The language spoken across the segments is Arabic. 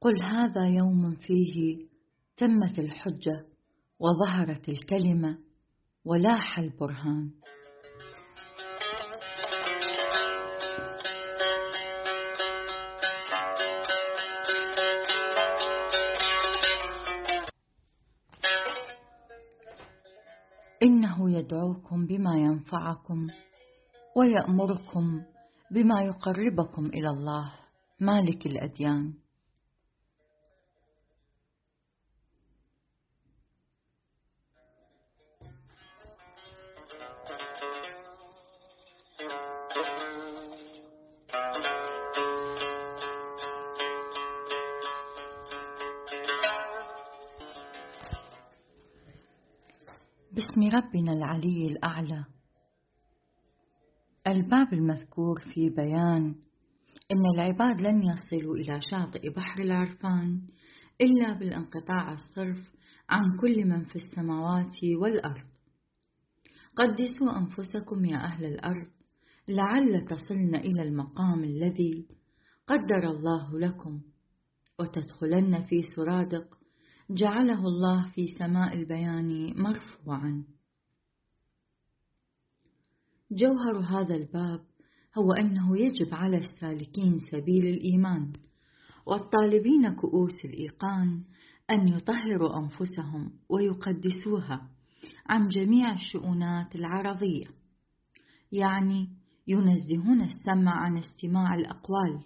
قل هذا يوم فيه تمت الحجة وظهرت الكلمة ولاح البرهان. إنه يدعوكم بما ينفعكم ويأمركم بما يقربكم إلى الله. مالك الأديان. ربنا العلي الأعلى. الباب المذكور في بيان إن العباد لن يصلوا إلى شاطئ بحر العرفان إلا بالانقطاع الصرف عن كل من في السماوات والأرض. قدسوا أنفسكم يا أهل الأرض لعل تصلن إلى المقام الذي قدر الله لكم وتدخلن في سرادق جعله الله في سماء البيان مرفوعا. جوهر هذا الباب هو أنه يجب على السالكين سبيل الإيمان والطالبين كؤوس الإيقان أن يطهروا أنفسهم ويقدسوها عن جميع الشؤونات العرضية يعني ينزهون السمع عن استماع الأقوال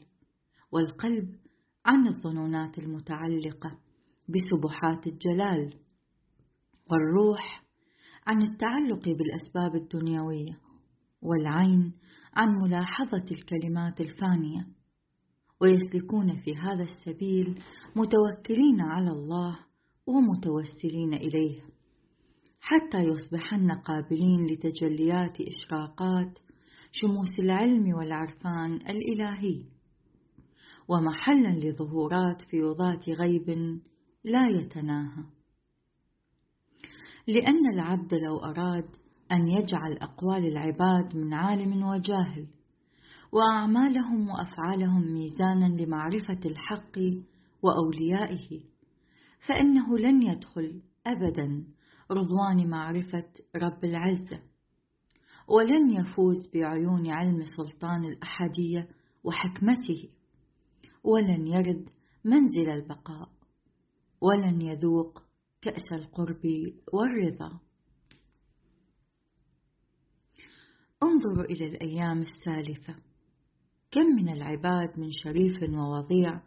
والقلب عن الظنونات المتعلقة بسبحات الجلال والروح عن التعلق بالأسباب الدنيوية والعين عن ملاحظة الكلمات الفانية. ويسلكون في هذا السبيل متوكلين على الله ومتوسلين إليه حتى يصبحن قابلين لتجليات إشراقات شموس العلم والعرفان الإلهي. ومحلا لظهورات فيوضات غيب لا يتناهى. لأن العبد لو أراد أن يجعل أقوال العباد من عالم وجاهل وأعمالهم وأفعالهم ميزانا لمعرفة الحق وأوليائه فإنه لن يدخل أبدا رضوان معرفة رب العزة ولن يفوز بعيون علم سلطان الأحدية وحكمته ولن يرد منزل البقاء ولن يذوق كأس القرب والرضا. انظروا إلى الأيام السالفة. كم من العباد من شريف ووضيع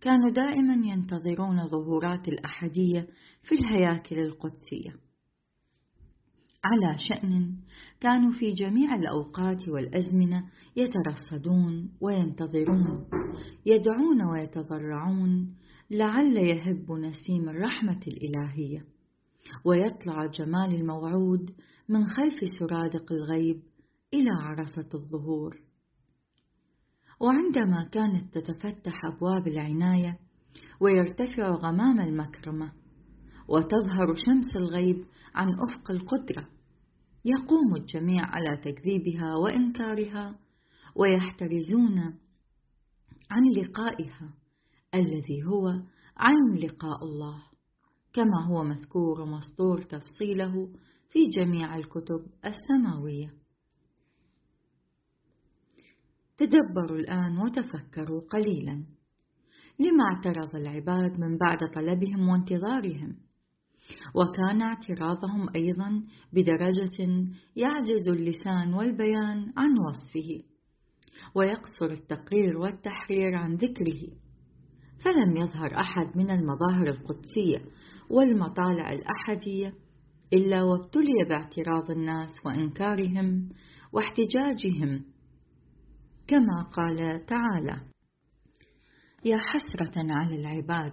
كانوا دائما ينتظرون ظهورات الأحدية في الهياكل القدسية. على شأن كانوا في جميع الأوقات والأزمنة يترصدون وينتظرون يدعون ويتضرعون لعل يهب نسيم الرحمة الإلهية. ويطلع جمال الموعود من خلف سرادق الغيب إلى عرصة الظهور. وعندما كانت تتفتح أبواب العناية ويرتفع غمام المكرمة وتظهر شمس الغيب عن أفق القدرة يقوم الجميع على تكذيبها وإنكارها ويحترزون عن لقائها الذي هو عن لقاء الله كما هو مذكور ومسطور تفصيله في جميع الكتب السماوية. تدبروا الآن وتفكروا قليلا. لما اعترض العباد من بعد طلبهم وانتظارهم؟ وكان اعتراضهم أيضا بدرجة يعجز اللسان والبيان عن وصفه ويقصر التقرير والتحرير عن ذكره. فلم يظهر أحد من المظاهر القدسية والمطالع الأحدية إلا وابتلي باعتراض الناس وإنكارهم واحتجاجهم كما قال تعالى. يا حسرة على العباد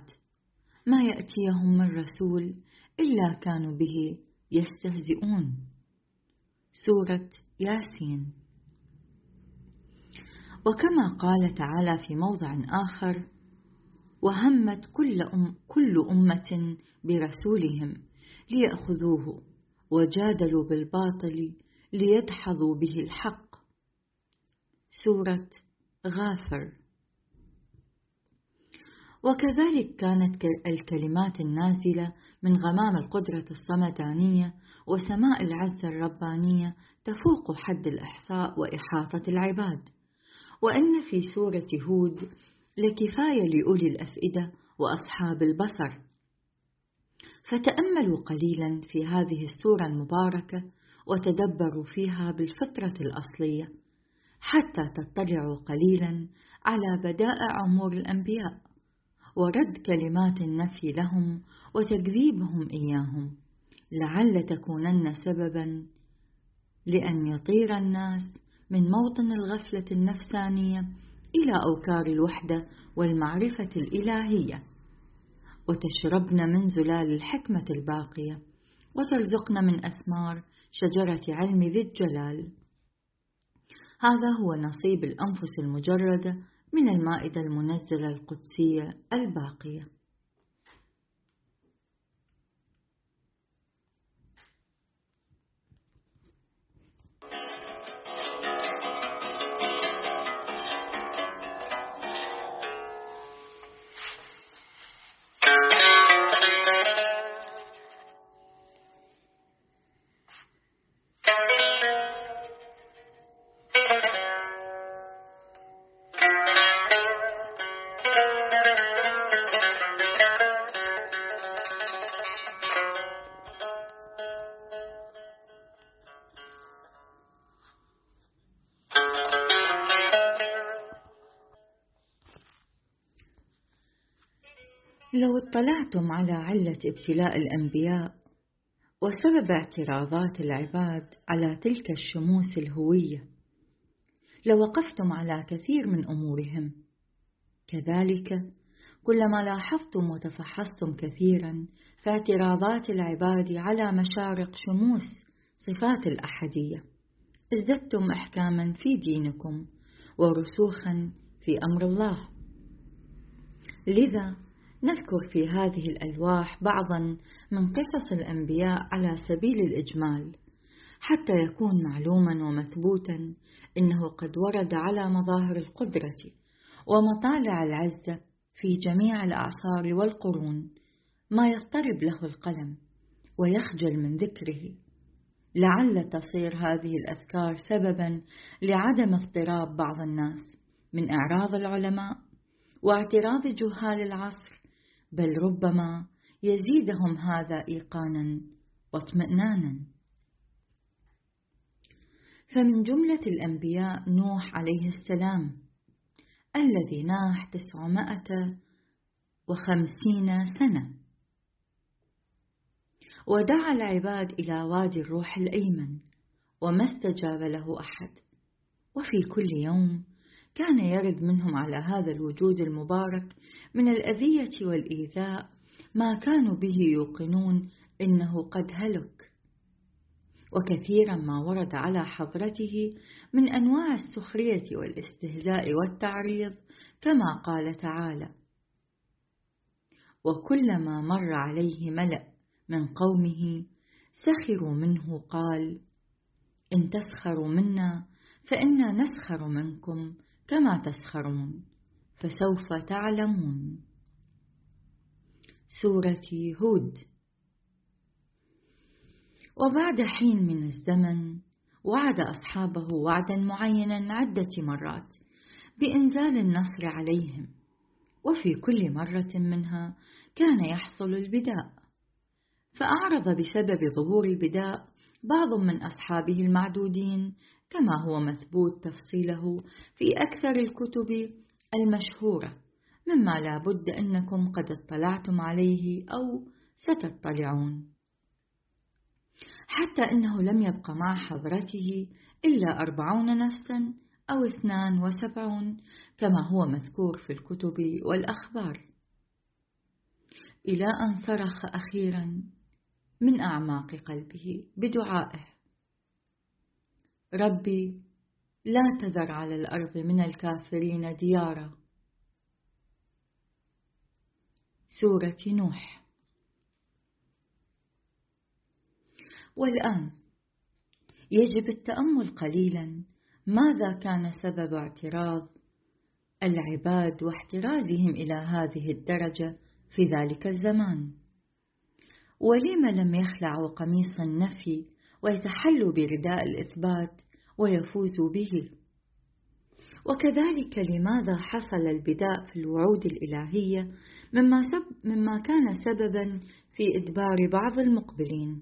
ما يأتيهم من رسول إلا كانوا به يستهزئون. سورة ياسين. وكما قال تعالى في موضع آخر وهمت كل, أم كل أمة برسولهم ليأخذوه وجادلوا بالباطل ليدحضوا به الحق. سورة غافر. وكذلك كانت الكلمات النازلة من غمام القدرة الصمدانية وسماء العزة الربانية تفوق حد الإحصاء وإحاطة العباد. وإن في سورة هود لكفاية لأولي الأفئدة وأصحاب البصر. فتأملوا قليلا في هذه السورة المباركة وتدبروا فيها بالفطرة الأصلية حتى تطلعوا قليلا على بدائع أمور الأنبياء ورد كلمات النفي لهم وتكذيبهم إياهم لعل تكونن سببا لأن يطير الناس من موطن الغفلة النفسانية إلى أوكار الوحدة والمعرفة الإلهية. وتشربن من زلال الحكمة الباقية وترزقن من أثمار شجرة علم ذي الجلال. هذا هو نصيب الأنفس المجردة من المائدة المنزلة القدسية الباقية. اطلعتم على علة ابتلاء الأنبياء وسبب اعتراضات العباد على تلك الشموس الهوية. لوقفتم على كثير من أمورهم. كذلك كلما لاحظتم وتفحصتم كثيرا في اعتراضات العباد على مشارق شموس صفات الأحدية. ازددتم إحكاما في دينكم ورسوخا في أمر الله. لذا نذكر في هذه الألواح بعضا من قصص الأنبياء على سبيل الإجمال حتى يكون معلوما ومثبوتا إنه قد ورد على مظاهر القدرة ومطالع العزة في جميع الأعصار والقرون ما يضطرب له القلم ويخجل من ذكره. لعل تصير هذه الأذكار سببا لعدم اضطراب بعض الناس من إعراض العلماء واعتراض جهال العصر بل ربما يزيدهم هذا إيقانا واطمئنانا. فمن جملة الأنبياء نوح عليه السلام الذي ناح تسعمائة وخمسين سنة. ودعا العباد إلى وادي الروح الأيمن وما استجاب له أحد. وفي كل يوم كان يرد منهم على هذا الوجود المبارك من الأذية والإيذاء ما كانوا به يوقنون إنه قد هلك. وكثيرا ما ورد على حضرته من أنواع السخرية والاستهزاء والتعريض كما قال تعالى وكلما مر عليه ملأ من قومه سخروا منه قال إن تسخروا منا فإنا نسخر منكم كما تسخرون فسوف تعلمون. سورة هود. وبعد حين من الزمن وعد أصحابه وعدا معينا عدة مرات بإنزال النصر عليهم وفي كل مرة منها كان يحصل البداء. فأعرض بسبب ظهور البداء بعض من أصحابه المعدودين كما هو مثبوت تفصيله في أكثر الكتب المشهورة مما لا بد أنكم قد اطلعتم عليه أو ستطلعون. حتى أنه لم يبق مع حضرته إلا أربعون نفسا أو اثنان وسبعون كما هو مذكور في الكتب والأخبار. إلى أن صرخ أخيرا من أعماق قلبه بدعائه. ربي لا تذر على الأرض من الكافرين ديارا. سورة نوح. والآن يجب التأمل قليلا ماذا كان سبب اعتراض العباد واحترازهم إلى هذه الدرجة في ذلك الزمان. ولم لم يخلعوا قميص النفي ويتحلوا برداء الإثبات ويفوزوا به. وكذلك لماذا حصل البداء في الوعود الإلهية مما, سب مما كان سببا في إدبار بعض المقبلين؟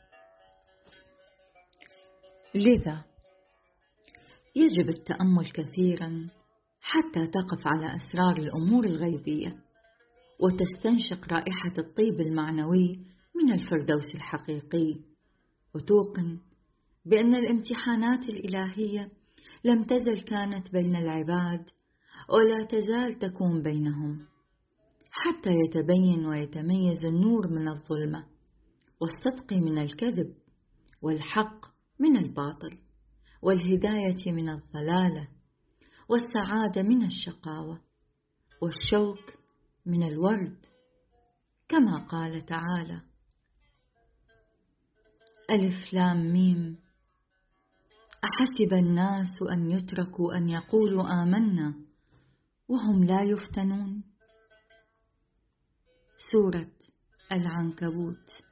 لذا يجب التأمل كثيرا حتى تقف على أسرار الأمور الغيبية وتستنشق رائحة الطيب المعنوي من الفردوس الحقيقي. وتوقن بأن الامتحانات الإلهية لم تزل كانت بين العباد ولا تزال تكون بينهم حتى يتبين ويتميز النور من الظلمة والصدق من الكذب والحق من الباطل والهداية من الضلالة والسعادة من الشقاوة والشوك من الورد كما قال تعالى ألف لام ميم. أحسب الناس أن يتركوا أن يقولوا آمنا وهم لا يفتنون. سورة العنكبوت.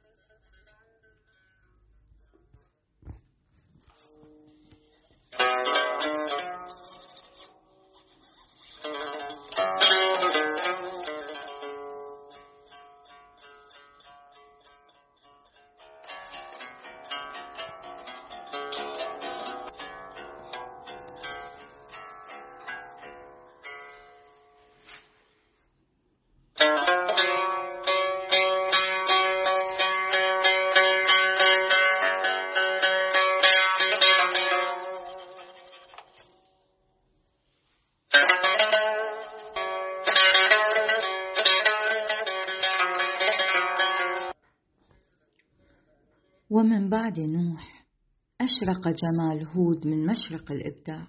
أشرق جمال هود من مشرق الإبداع.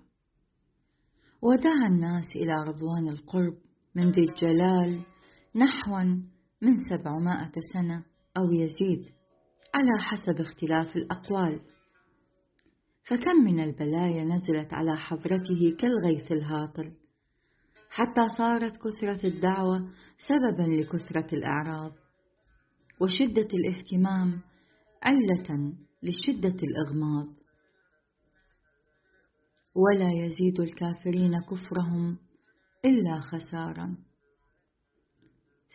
ودعا الناس إلى رضوان القرب من ذي الجلال نحوا من سبعمائة سنة أو يزيد على حسب اختلاف الأقوال. فكم من البلايا نزلت على حضرته كالغيث الهاطل حتى صارت كثرة الدعوة سببا لكثرة الأعراض. وشدة الاهتمام علة لشدة الإغماض. ولا يزيد الكافرين كفرهم إلا خسارا.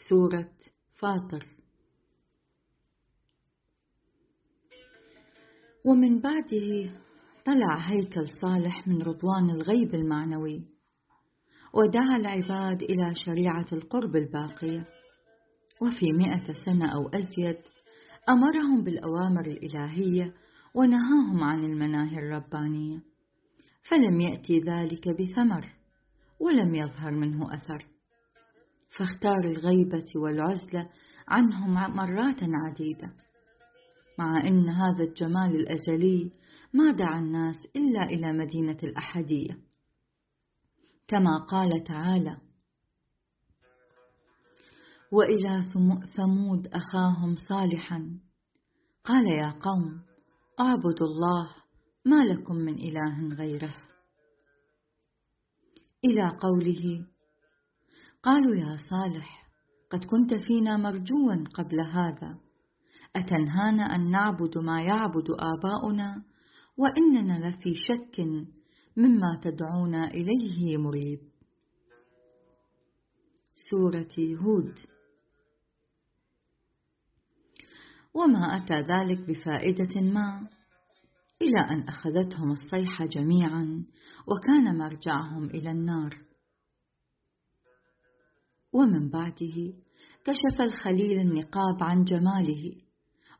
سورة فاطر. ومن بعده طلع هيكل صالح من رضوان الغيب المعنوي ودعا العباد إلى شريعة القرب الباقية. وفي مئة سنة أو أزيد أمرهم بالأوامر الإلهية ونهاهم عن المناهي الربانية. فلم يأتي ذلك بثمر ولم يظهر منه أثر. فاختار الغيبة والعزلة عنهم مرات عديدة مع أن هذا الجمال الأزلي ما دعا الناس إلا إلى مدينة الأحدية. كما قال تعالى وإلى ثمود أخاهم صالحا. قال يا قوم أعبدوا الله ما لكم من إله غيره؟ إلى قوله قالوا يا صالح قد كنت فينا مرجوا قبل هذا. أتنهانا أن نعبد ما يعبد آباؤنا؟ وإننا لفي شك مما تدعونا إليه مريب. سورة هود. وما أتى ذلك بفائدة ما؟ إلى أن أخذتهم الصيحة جميعا وكان مرجعهم إلى النار. ومن بعده كشف الخليل النقاب عن جماله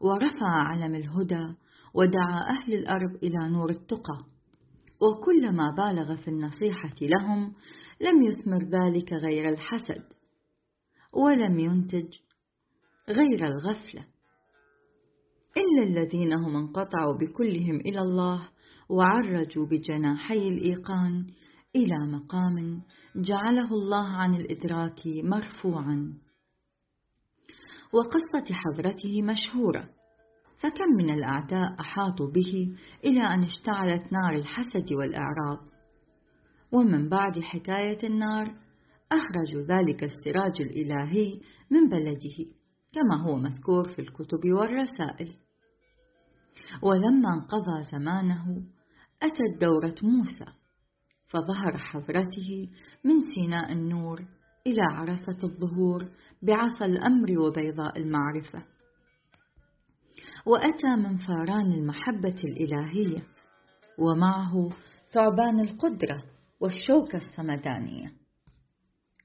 ورفع علم الهدى ودعا أهل الأرض إلى نور التقى. وكلما بالغ في النصيحة لهم لم يثمر ذلك غير الحسد ولم ينتج غير الغفلة. إلا الذين هم انقطعوا بكلهم إلى الله وعرجوا بجناحي الإيقان إلى مقام جعله الله عن الإدراك مرفوعا. وقصة حضرته مشهورة. فكم من الأعداء أحاطوا به إلى أن اشتعلت نار الحسد والإعراض. ومن بعد حكاية النار أخرجوا ذلك السراج الإلهي من بلده. كما هو مذكور في الكتب والرسائل. ولما انقضى زمانه أتت دورة موسى فظهر حضرته من سيناء النور إلى عرصة الظهور بعصا الأمر وبيضاء المعرفة. وأتى من فاران المحبة الإلهية ومعه ثعبان القدرة والشوكة السمدانية.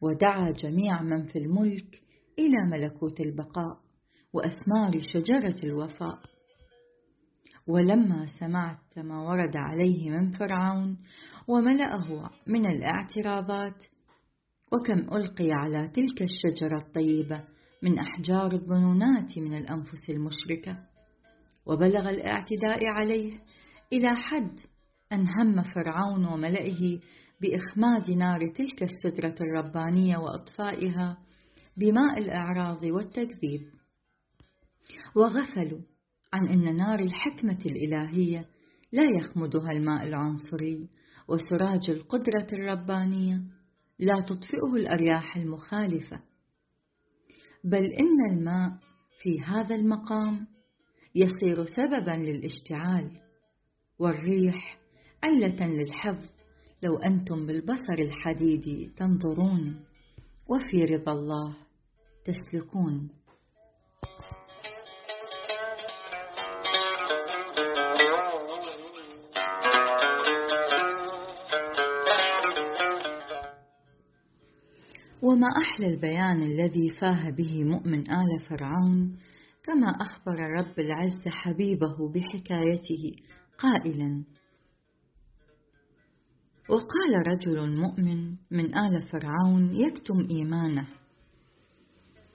ودعا جميع من في الملك إلى ملكوت البقاء وأثمار شجرة الوفاء. ولما سمعت ما ورد عليه من فرعون وملأه من الاعتراضات وكم ألقي على تلك الشجرة الطيبة من أحجار الظنونات من الأنفس المشركة. وبلغ الاعتداء عليه إلى حد أن هم فرعون وملئه بإخماد نار تلك السدرة الربانية وإطفائها بماء الإعراض والتكذيب. وغفلوا عن أن نار الحكمة الإلهية لا يخمدها الماء العنصري وسراج القدرة الربانية لا تطفئه الأرياح المخالفة. بل إن الماء في هذا المقام يصير سببا للاشتعال والريح علة للحفظ لو أنتم بالبصر الحديد تنظرون. وفي رضا الله. تسلكون. وما أحلى البيان الذي فاه به مؤمن آل فرعون كما أخبر رب العز حبيبه بحكايته قائلا وقال رجل مؤمن من آل فرعون يكتم إيمانه.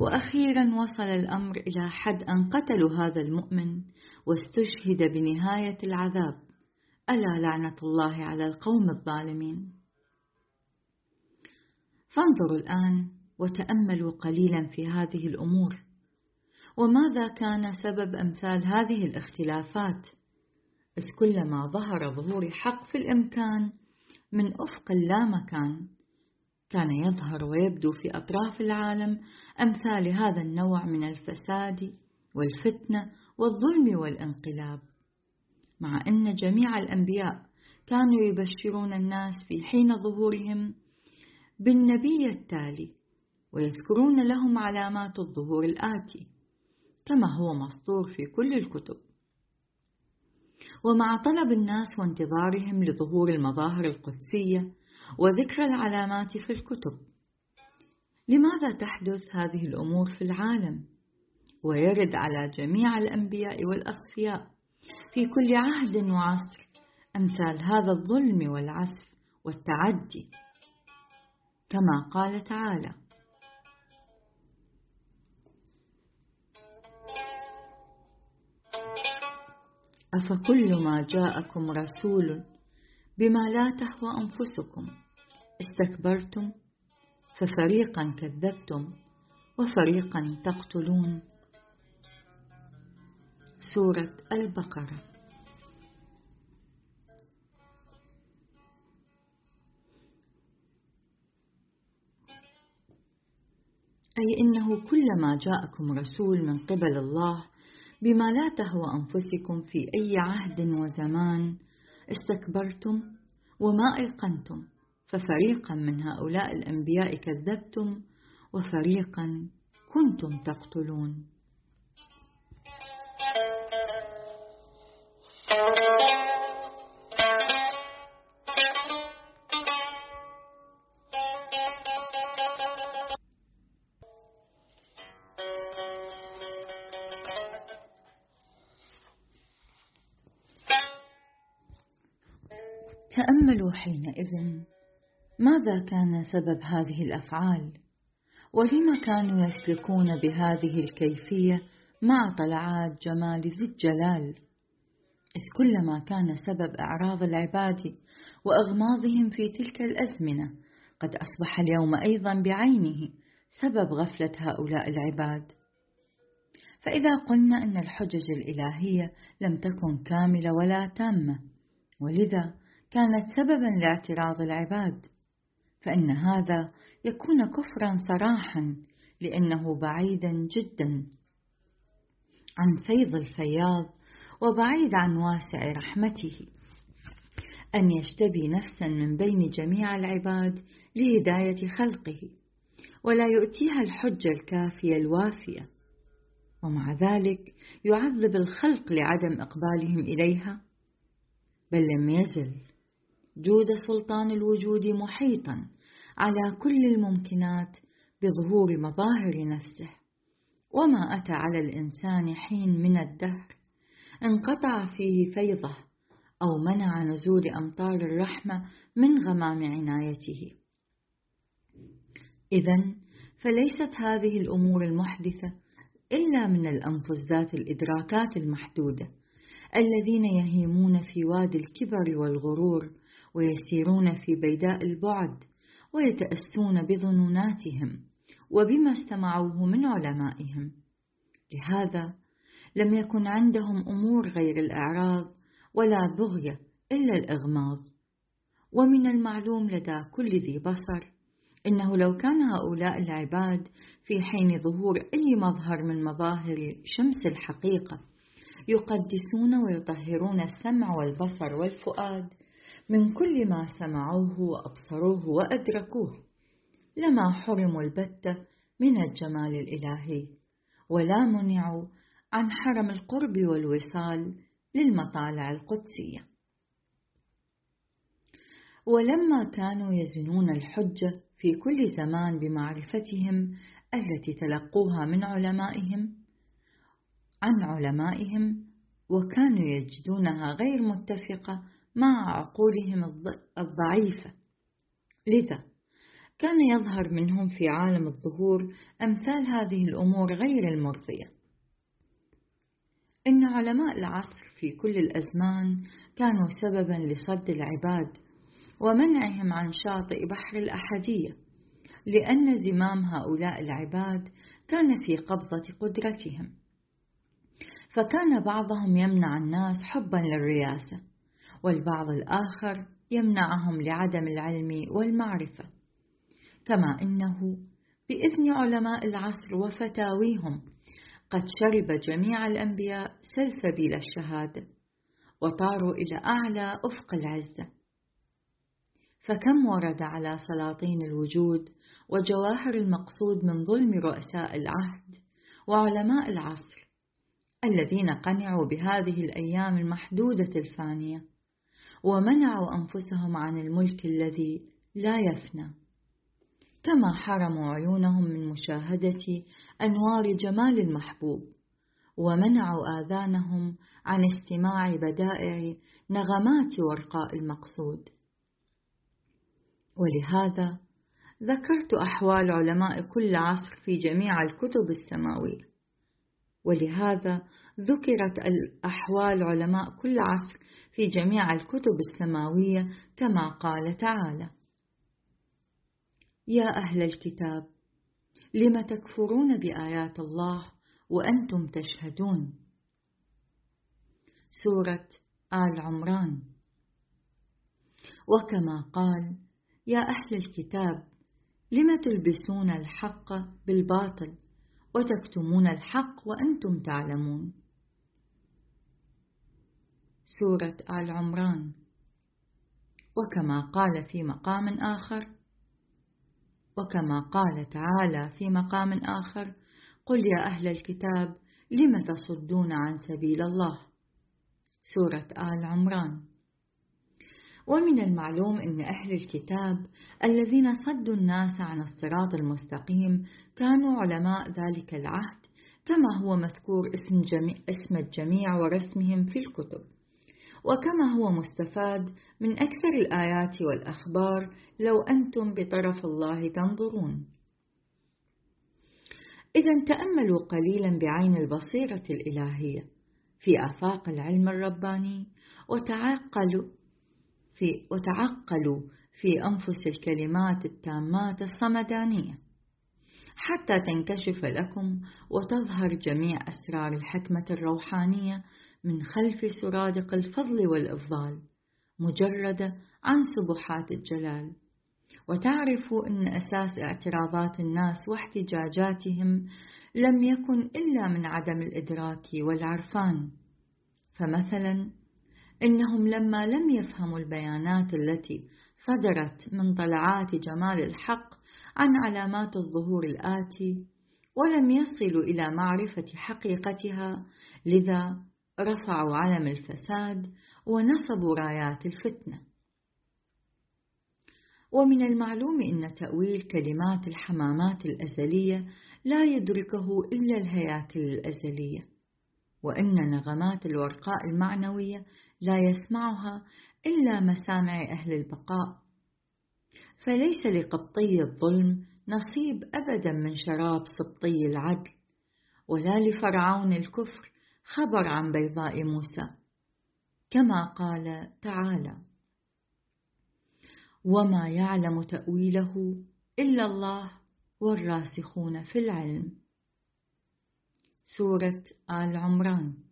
وأخيرا وصل الأمر إلى حد أن قتلوا هذا المؤمن واستشهد بنهاية العذاب. ألا لعنة الله على القوم الظالمين. فانظروا الآن وتأملوا قليلا في هذه الأمور. وماذا كان سبب أمثال هذه الاختلافات؟ إذ كلما ظهر ظهور حق في الإمكان من أفق اللامكان. كان يظهر ويبدو في أطراف العالم أمثال هذا النوع من الفساد والفتنة والظلم والانقلاب. مع أن جميع الأنبياء كانوا يبشرون الناس في حين ظهورهم بالنبي التالي ويذكرون لهم علامات الظهور الآتي كما هو مسطور في كل الكتب. ومع طلب الناس وانتظارهم لظهور المظاهر القدسية وذكر العلامات في الكتب. لماذا تحدث هذه الأمور في العالم؟ ويرد على جميع الأنبياء والأصفياء. في كل عهد وعصر أمثال هذا الظلم والعسف والتعدي. كما قال تعالى أفكل ما جاءكم رسول بما لا تهوى أنفسكم. استكبرتم ففريقا كذبتم وفريقا تقتلون. سورة البقرة. أي إنه كلما جاءكم رسول من قبل الله بما لا تهوى أنفسكم في أي عهد وزمان استكبرتم وما أيقنتم. ففريقا من هؤلاء الأنبياء كذبتم وفريقا كنتم تقتلون. تأملوا حينئذ ماذا كان سبب هذه الأفعال؟ ولم كانوا يسلكون بهذه الكيفية مع طلعات جمال ذي الجلال؟ إذ كلما كان سبب إعراض العباد وإغماضهم في تلك الأزمنة قد أصبح اليوم أيضا بعينه سبب غفلة هؤلاء العباد. فإذا قلنا أن الحجج الإلهية لم تكن كاملة ولا تامة ولذا كانت سببا لاعتراض العباد. فإن هذا يكون كفرا صراحا لأنه بعيدا جدا عن فيض الفياض وبعيد عن واسع رحمته. أن يشتبي نفسا من بين جميع العباد لهداية خلقه ولا يؤتيها الحجة الكافية الوافية ومع ذلك يعذب الخلق لعدم إقبالهم إليها. بل لم يزل جود سلطان الوجود محيطا على كل الممكنات بظهور مظاهر نفسه. وما أتى على الإنسان حين من الدهر. انقطع فيه فيضة أو منع نزول أمطار الرحمة من غمام عنايته. إذا فليست هذه الأمور المحدثة إلا من الأنفس ذات الإدراكات المحدودة الذين يهيمون في وادي الكبر والغرور ويسيرون في بيداء البعد ويتأسون بظنوناتهم وبما استمعوه من علمائهم. لهذا لم يكن عندهم أمور غير الإعراض ولا بغية إلا الإغماض. ومن المعلوم لدى كل ذي بصر إنه لو كان هؤلاء العباد في حين ظهور أي مظهر من مظاهر شمس الحقيقة يقدسون ويطهرون السمع والبصر والفؤاد من كل ما سمعوه وأبصروه وأدركوه لما حرموا البتة من الجمال الإلهي. ولا منعوا عن حرم القرب والوصال للمطالع القدسية. ولما كانوا يزنون الحجة في كل زمان بمعرفتهم التي تلقوها من علمائهم عن علمائهم وكانوا يجدونها غير متفقة مع عقولهم الضعيفة. لذا كان يظهر منهم في عالم الظهور أمثال هذه الأمور غير المرضية. إن علماء العصر في كل الأزمان كانوا سببا لصد العباد ومنعهم عن شاطئ بحر الأحدية لأن زمام هؤلاء العباد كان في قبضة قدرتهم. فكان بعضهم يمنع الناس حبا للرياسة. والبعض الآخر يمنعهم لعدم العلم والمعرفة. كما إنه بإذن علماء العصر وفتاويهم قد شرب جميع الأنبياء سلسبيل الشهادة وطاروا إلى أعلى أفق العزة فكم ورد على سلاطين الوجود وجواهر المقصود من ظلم رؤساء العهد وعلماء العصر الذين قنعوا بهذه الأيام المحدودة الفانية؟ ومنعوا أنفسهم عن الملك الذي لا يفنى. كما حرموا عيونهم من مشاهدة أنوار جمال المحبوب ومنعوا آذانهم عن استماع بدائع نغمات ورقاء المقصود. ولهذا ذكرت أحوال علماء كل عصر في جميع الكتب السماوية. ولهذا ذكرت الأحوال علماء كل عصر في جميع الكتب السماوية كما قال تعالى. يا أهل الكتاب لم تكفرون بآيات الله وأنتم تشهدون؟ سورة آل عمران. وكما قال يا أهل الكتاب لم تلبسون الحق بالباطل؟ وتكتمون الحق وأنتم تعلمون. سورة آل عمران. وكما قال في مقام آخر وكما قال تعالى في مقام آخر قل يا أهل الكتاب لم تصدون عن سبيل الله؟ سورة آل عمران. ومن المعلوم أن أهل الكتاب الذين صدوا الناس عن الصراط المستقيم كانوا علماء ذلك العهد كما هو مذكور اسم, جميع اسم الجميع ورسمهم في الكتب. وكما هو مستفاد من أكثر الآيات والأخبار لو أنتم بطرف الله تنظرون. إذا تأملوا قليلا بعين البصيرة الإلهية في آفاق العلم الرباني وتعقلوا في وتعقلوا في أنفس الكلمات التامات الصمدانية. حتى تنكشف لكم وتظهر جميع أسرار الحكمة الروحانية من خلف سرادق الفضل والإفضال مجردة عن سبحات الجلال. وتعرفوا أن أساس اعتراضات الناس واحتجاجاتهم لم يكن إلا من عدم الإدراك والعرفان. فمثلا إنهم لما لم يفهموا البيانات التي صدرت من طلعات جمال الحق عن علامات الظهور الآتي ولم يصلوا إلى معرفة حقيقتها لذا رفعوا علم الفساد ونصبوا رايات الفتنة. ومن المعلوم أن تأويل كلمات الحمامات الأزلية لا يدركه إلا الهياكل الأزلية وأن نغمات الورقاء المعنوية لا يسمعها إلا مسامع أهل البقاء. فليس لقبطي الظلم نصيب أبدا من شراب سبطي العدل ولا لفرعون الكفر خبر عن بيضاء موسى. كما قال تعالى وما يعلم تأويله إلا الله والراسخون في العلم. سورة آل عمران.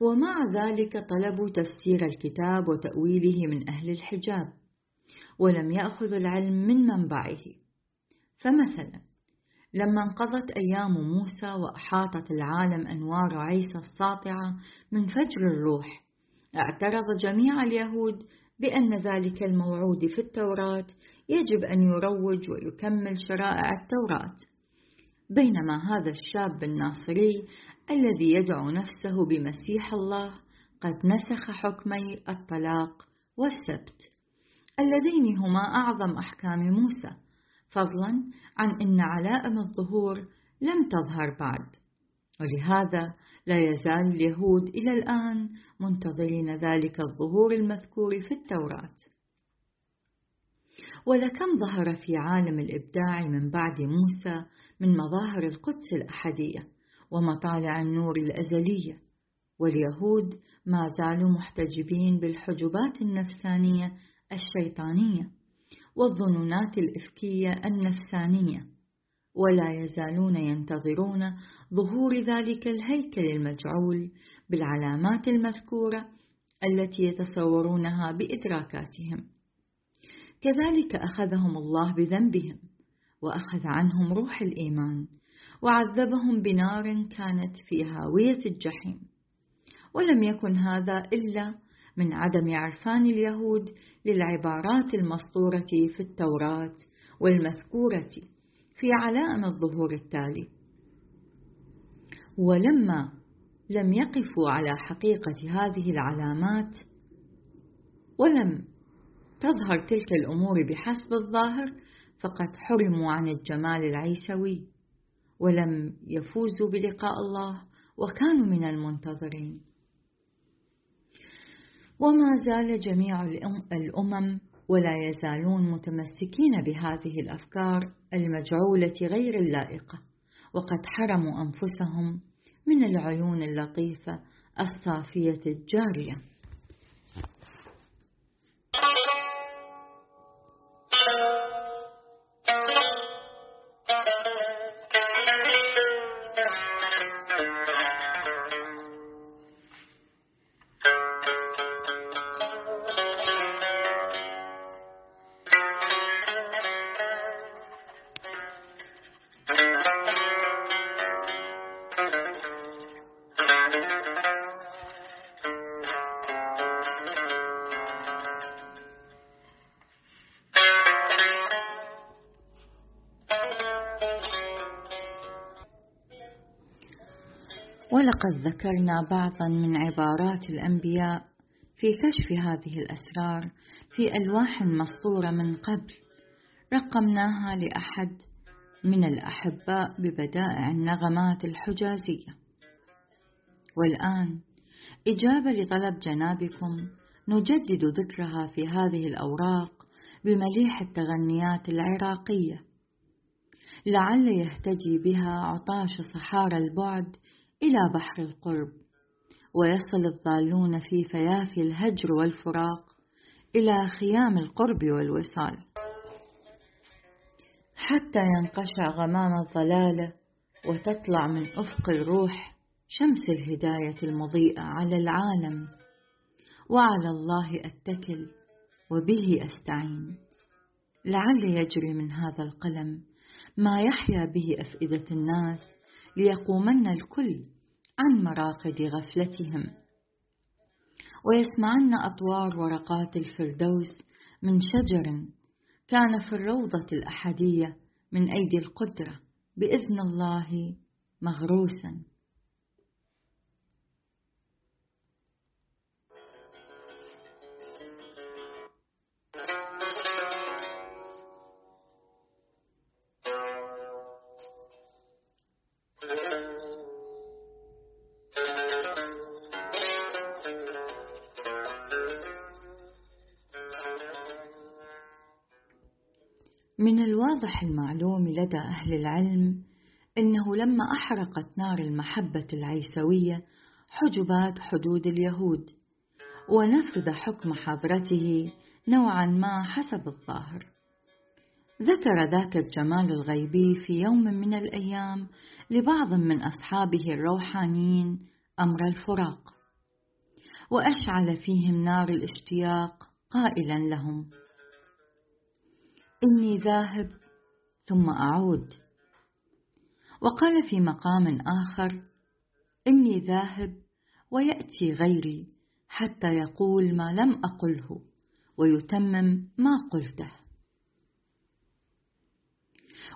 ومع ذلك طلبوا تفسير الكتاب وتأويله من أهل الحجاب ولم يأخذ العلم من منبعه. فمثلا لما انقضت أيام موسى وأحاطت العالم أنوار عيسى الساطعة من فجر الروح اعترض جميع اليهود بأن ذلك الموعود في التوراة يجب أن يروج ويكمل شرائع التوراة. بينما هذا الشاب الناصري الذي يدعو نفسه بمسيح الله قد نسخ حكمي الطلاق والسبت. اللذين هما أعظم أحكام موسى فضلا عن أن علائم الظهور لم تظهر بعد. ولهذا لا يزال اليهود إلى الآن منتظرين ذلك الظهور المذكور في التوراة. ولكم ظهر في عالم الإبداع من بعد موسى من مظاهر القدس الأحدية. ومطالع النور الأزلية. واليهود ما زالوا محتجبين بالحجبات النفسانية الشيطانية والظنونات الإفكية النفسانية. ولا يزالون ينتظرون ظهور ذلك الهيكل المجعول بالعلامات المذكورة التي يتصورونها بإدراكاتهم. كذلك أخذهم الله بذنبهم وأخذ عنهم روح الإيمان وعذبهم بنار كانت في هاوية الجحيم. ولم يكن هذا إلا من عدم عرفان اليهود للعبارات المسطورة في التوراة والمذكورة في علائم الظهور التالي. ولما لم يقفوا على حقيقة هذه العلامات ولم تظهر تلك الأمور بحسب الظاهر فقد حرموا عن الجمال العيسوي ولم يفوزوا بلقاء الله وكانوا من المنتظرين. وما زال جميع الأمم ولا يزالون متمسكين بهذه الأفكار المجعولة غير اللائقة وقد حرموا أنفسهم من العيون اللطيفة الصافية الجارية. ولقد ذكرنا بعضا من عبارات الأنبياء في كشف هذه الأسرار في ألواح مسطورة من قبل رقمناها لأحد من الأحباء ببدائع النغمات الحجازية. والآن إجابة لطلب جنابكم نجدد ذكرها في هذه الأوراق بمليح التغنيات العراقية. لعل يهتدي بها عطاش صحارى البعد إلى بحر القرب ويصل الضالون في فيافي الهجر والفراق إلى خيام القرب والوصال. حتى ينقشع غمام الضلالة وتطلع من أفق الروح شمس الهداية المضيئة على العالم. وعلى الله أتكل وبه أستعين. لعل يجري من هذا القلم ما يحيا به أفئدة الناس ليقومن الكل عن مراقد غفلتهم. ويسمعن أطوار ورقات الفردوس من شجر كان في الروضة الأحدية من أيدي القدرة بإذن الله مغروسا. لدى أهل العلم إنه لما أحرقت نار المحبة العيسوية حجبات حدود اليهود ونفذ حكم حضرته نوعا ما حسب الظاهر. ذكر ذاك الجمال الغيبي في يوم من الأيام لبعض من أصحابه الروحانيين أمر الفراق وأشعل فيهم نار الاشتياق قائلا لهم إني ذاهب ثم أعود. وقال في مقام آخر إني ذاهب ويأتي غيري حتى يقول ما لم أقله ويتمم ما قلته.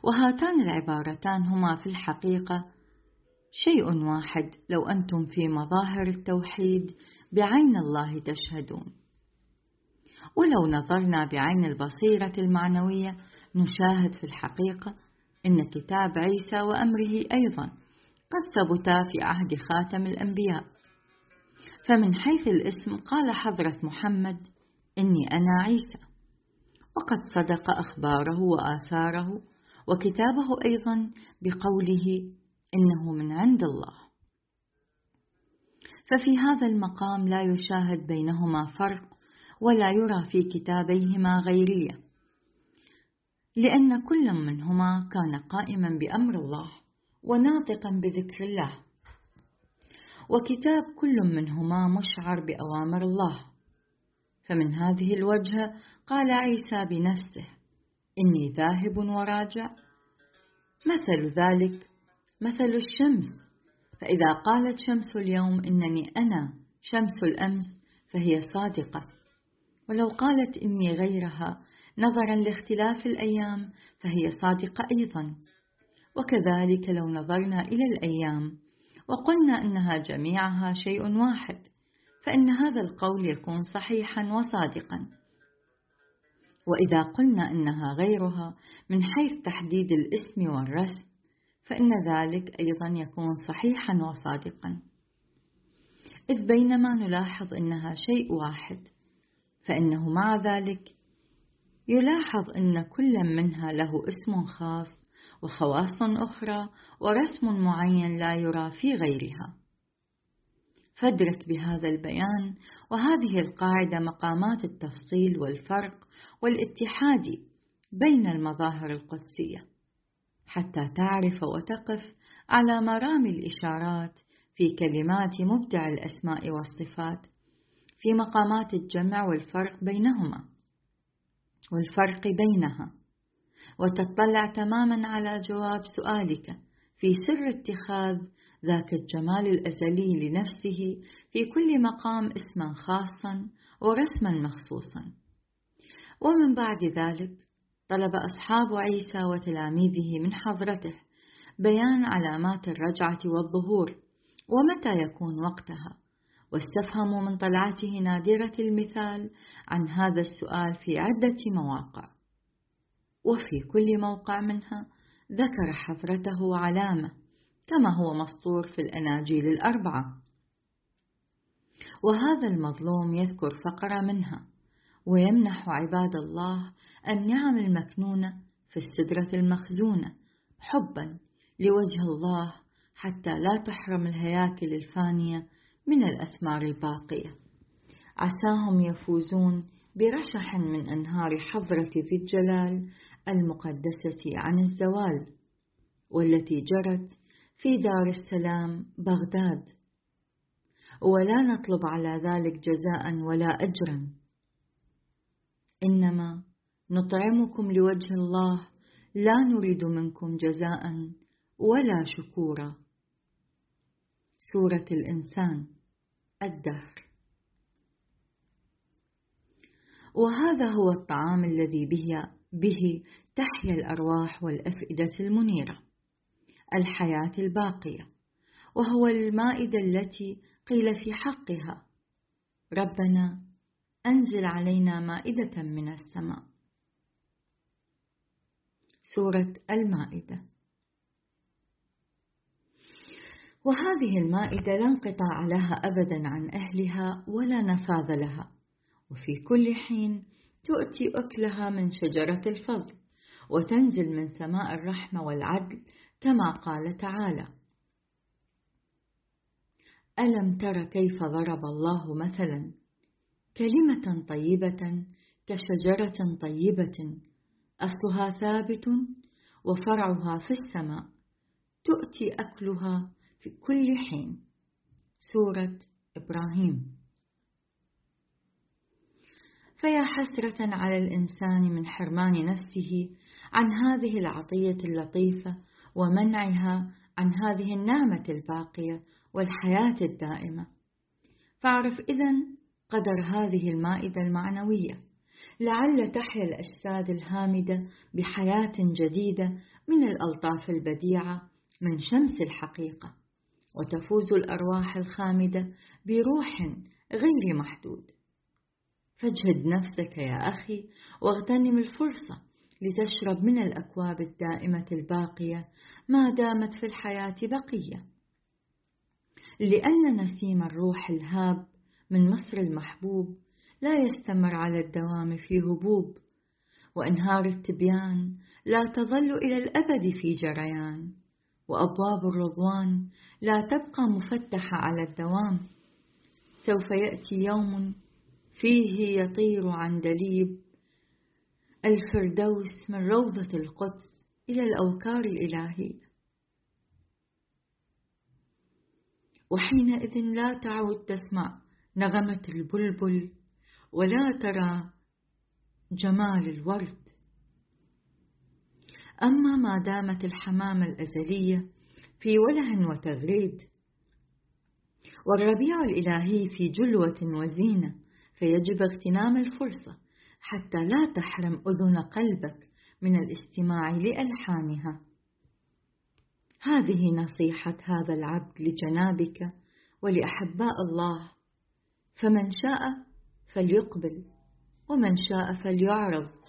وهاتان العبارتان هما في الحقيقة شيء واحد لو أنتم في مظاهر التوحيد بعين الله تشهدون. ولو نظرنا بعين البصيرة المعنوية نشاهد في الحقيقة إن كتاب عيسى وأمره أيضا قد ثبتا في عهد خاتم الأنبياء. فمن حيث الاسم قال حضرة محمد إني أنا عيسى. وقد صدق أخباره وآثاره وكتابه أيضا بقوله إنه من عند الله. ففي هذا المقام لا يشاهد بينهما فرق ولا يرى في كتابيهما غيرية. لأن كل منهما كان قائما بأمر الله وناطقا بذكر الله. وكتاب كل منهما مشعر بأوامر الله. فمن هذه الوجهة قال عيسى بنفسه إني ذاهب وراجع. مثل ذلك مثل الشمس. فإذا قالت شمس اليوم إنني أنا شمس الأمس فهي صادقة. ولو قالت إني غيرها نظرا لاختلاف الأيام فهي صادقة أيضا. وكذلك لو نظرنا إلى الأيام وقلنا إنها جميعها شيء واحد فإن هذا القول يكون صحيحا وصادقا. وإذا قلنا إنها غيرها من حيث تحديد الاسم والرسم فإن ذلك أيضا يكون صحيحا وصادقا. إذ بينما نلاحظ إنها شيء واحد فإنه مع ذلك يلاحظ أن كل منها له اسم خاص وخواص أخرى ورسم معين لا يرى في غيرها. فادرك بهذا البيان وهذه القاعدة مقامات التفصيل والفرق والاتحاد بين المظاهر القدسية حتى تعرف وتقف على مرام الإشارات في كلمات مبدع الأسماء والصفات في مقامات الجمع والفرق بينهما. والفرق بينها. وتطلع تماما على جواب سؤالك. في سر اتخاذ ذاك الجمال الأزلي لنفسه في كل مقام اسما خاصا ورسما مخصوصا. ومن بعد ذلك طلب أصحاب عيسى وتلاميذه من حضرته بيان علامات الرجعة والظهور ومتى يكون وقتها. واستفهموا من طلعته نادرة المثال عن هذا السؤال في عدة مواقع. وفي كل موقع منها ذكر حفرته علامة كما هو مسطور في الأناجيل الأربعة. وهذا المظلوم يذكر فقرة منها ويمنح عباد الله النعم المكنونة في السدرة المخزونة حبا لوجه الله حتى لا تحرم الهياكل الفانية من الأثمار الباقية. عساهم يفوزون برشح من أنهار حضرة ذي الجلال المقدسة عن الزوال والتي جرت في دار السلام بغداد. ولا نطلب على ذلك جزاء ولا أجرا. إنما نطعمكم لوجه الله لا نريد منكم جزاء ولا شكورا. سورة الإنسان. الدهر. وهذا هو الطعام الذي به, به تحيا الأرواح والأفئدة المنيرة الحياة الباقية وهو المائدة التي قيل في حقها ربنا أنزل علينا مائدة من السماء. سورة المائدة. وهذه المائدة لا انقطاع لها أبدا عن أهلها ولا نفاذ لها. وفي كل حين تؤتي أكلها من شجرة الفضل وتنزل من سماء الرحمة والعدل كما قال تعالى. ألم تر كيف ضرب الله مثلا كلمة طيبة كشجرة طيبة أصلها ثابت وفرعها في السماء تؤتي أكلها في كل حين. سورة إبراهيم. فيا حسرة على الإنسان من حرمان نفسه عن هذه العطية اللطيفة ومنعها عن هذه النعمة الباقية والحياة الدائمة. فاعرف إذن قدر هذه المائدة المعنوية. لعل تحيا الأجساد الهامدة بحياة جديدة من الألطاف البديعة من شمس الحقيقة. وتفوز الأرواح الخامدة بروح غير محدود. فاجهد نفسك يا أخي واغتنم الفرصة لتشرب من الأكواب الدائمة الباقية ما دامت في الحياة بقية. لأن نسيم الروح الهاب من مصر المحبوب لا يستمر على الدوام في هبوب وإنهار التبيان لا تظل إلى الأبد في جريان. وأبواب الرضوان لا تبقى مفتحة على الدوام. سوف يأتي يوم فيه يطير عن دليب الفردوس من روضة القدس إلى الأوكار الإلهية. وحينئذ لا تعود تسمع نغمة البلبل ولا ترى جمال الورد. أما ما دامت الحمامة الأزلية في وله وتغريد والربيع الإلهي في جلوة وزينة فيجب اغتنام الفرصة حتى لا تحرم أذن قلبك من الاستماع لألحانها. هذه نصيحة هذا العبد لجنابك ولأحباء الله. فمن شاء فليقبل ومن شاء فليعرض.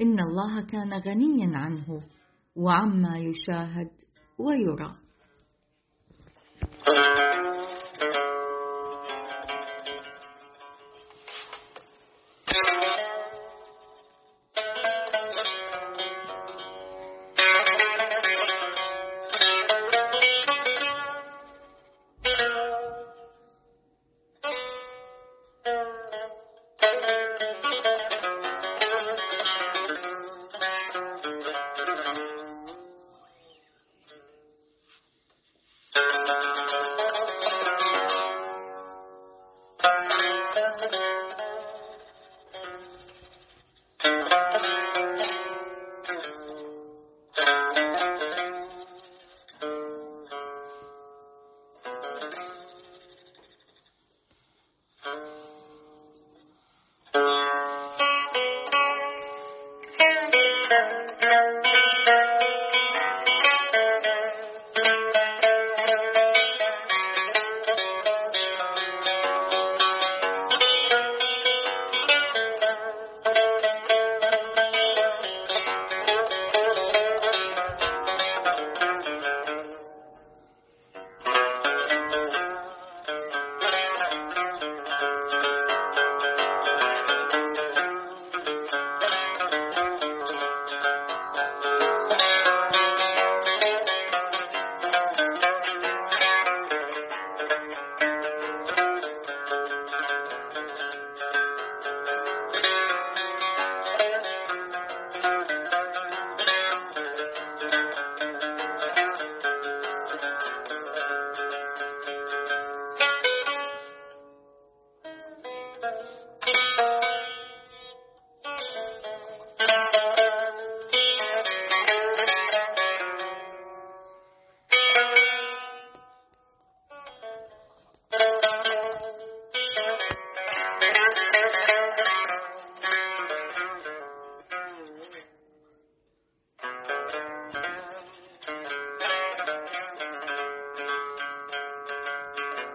إن الله كان غنيا عنه وعما يشاهد ويرى.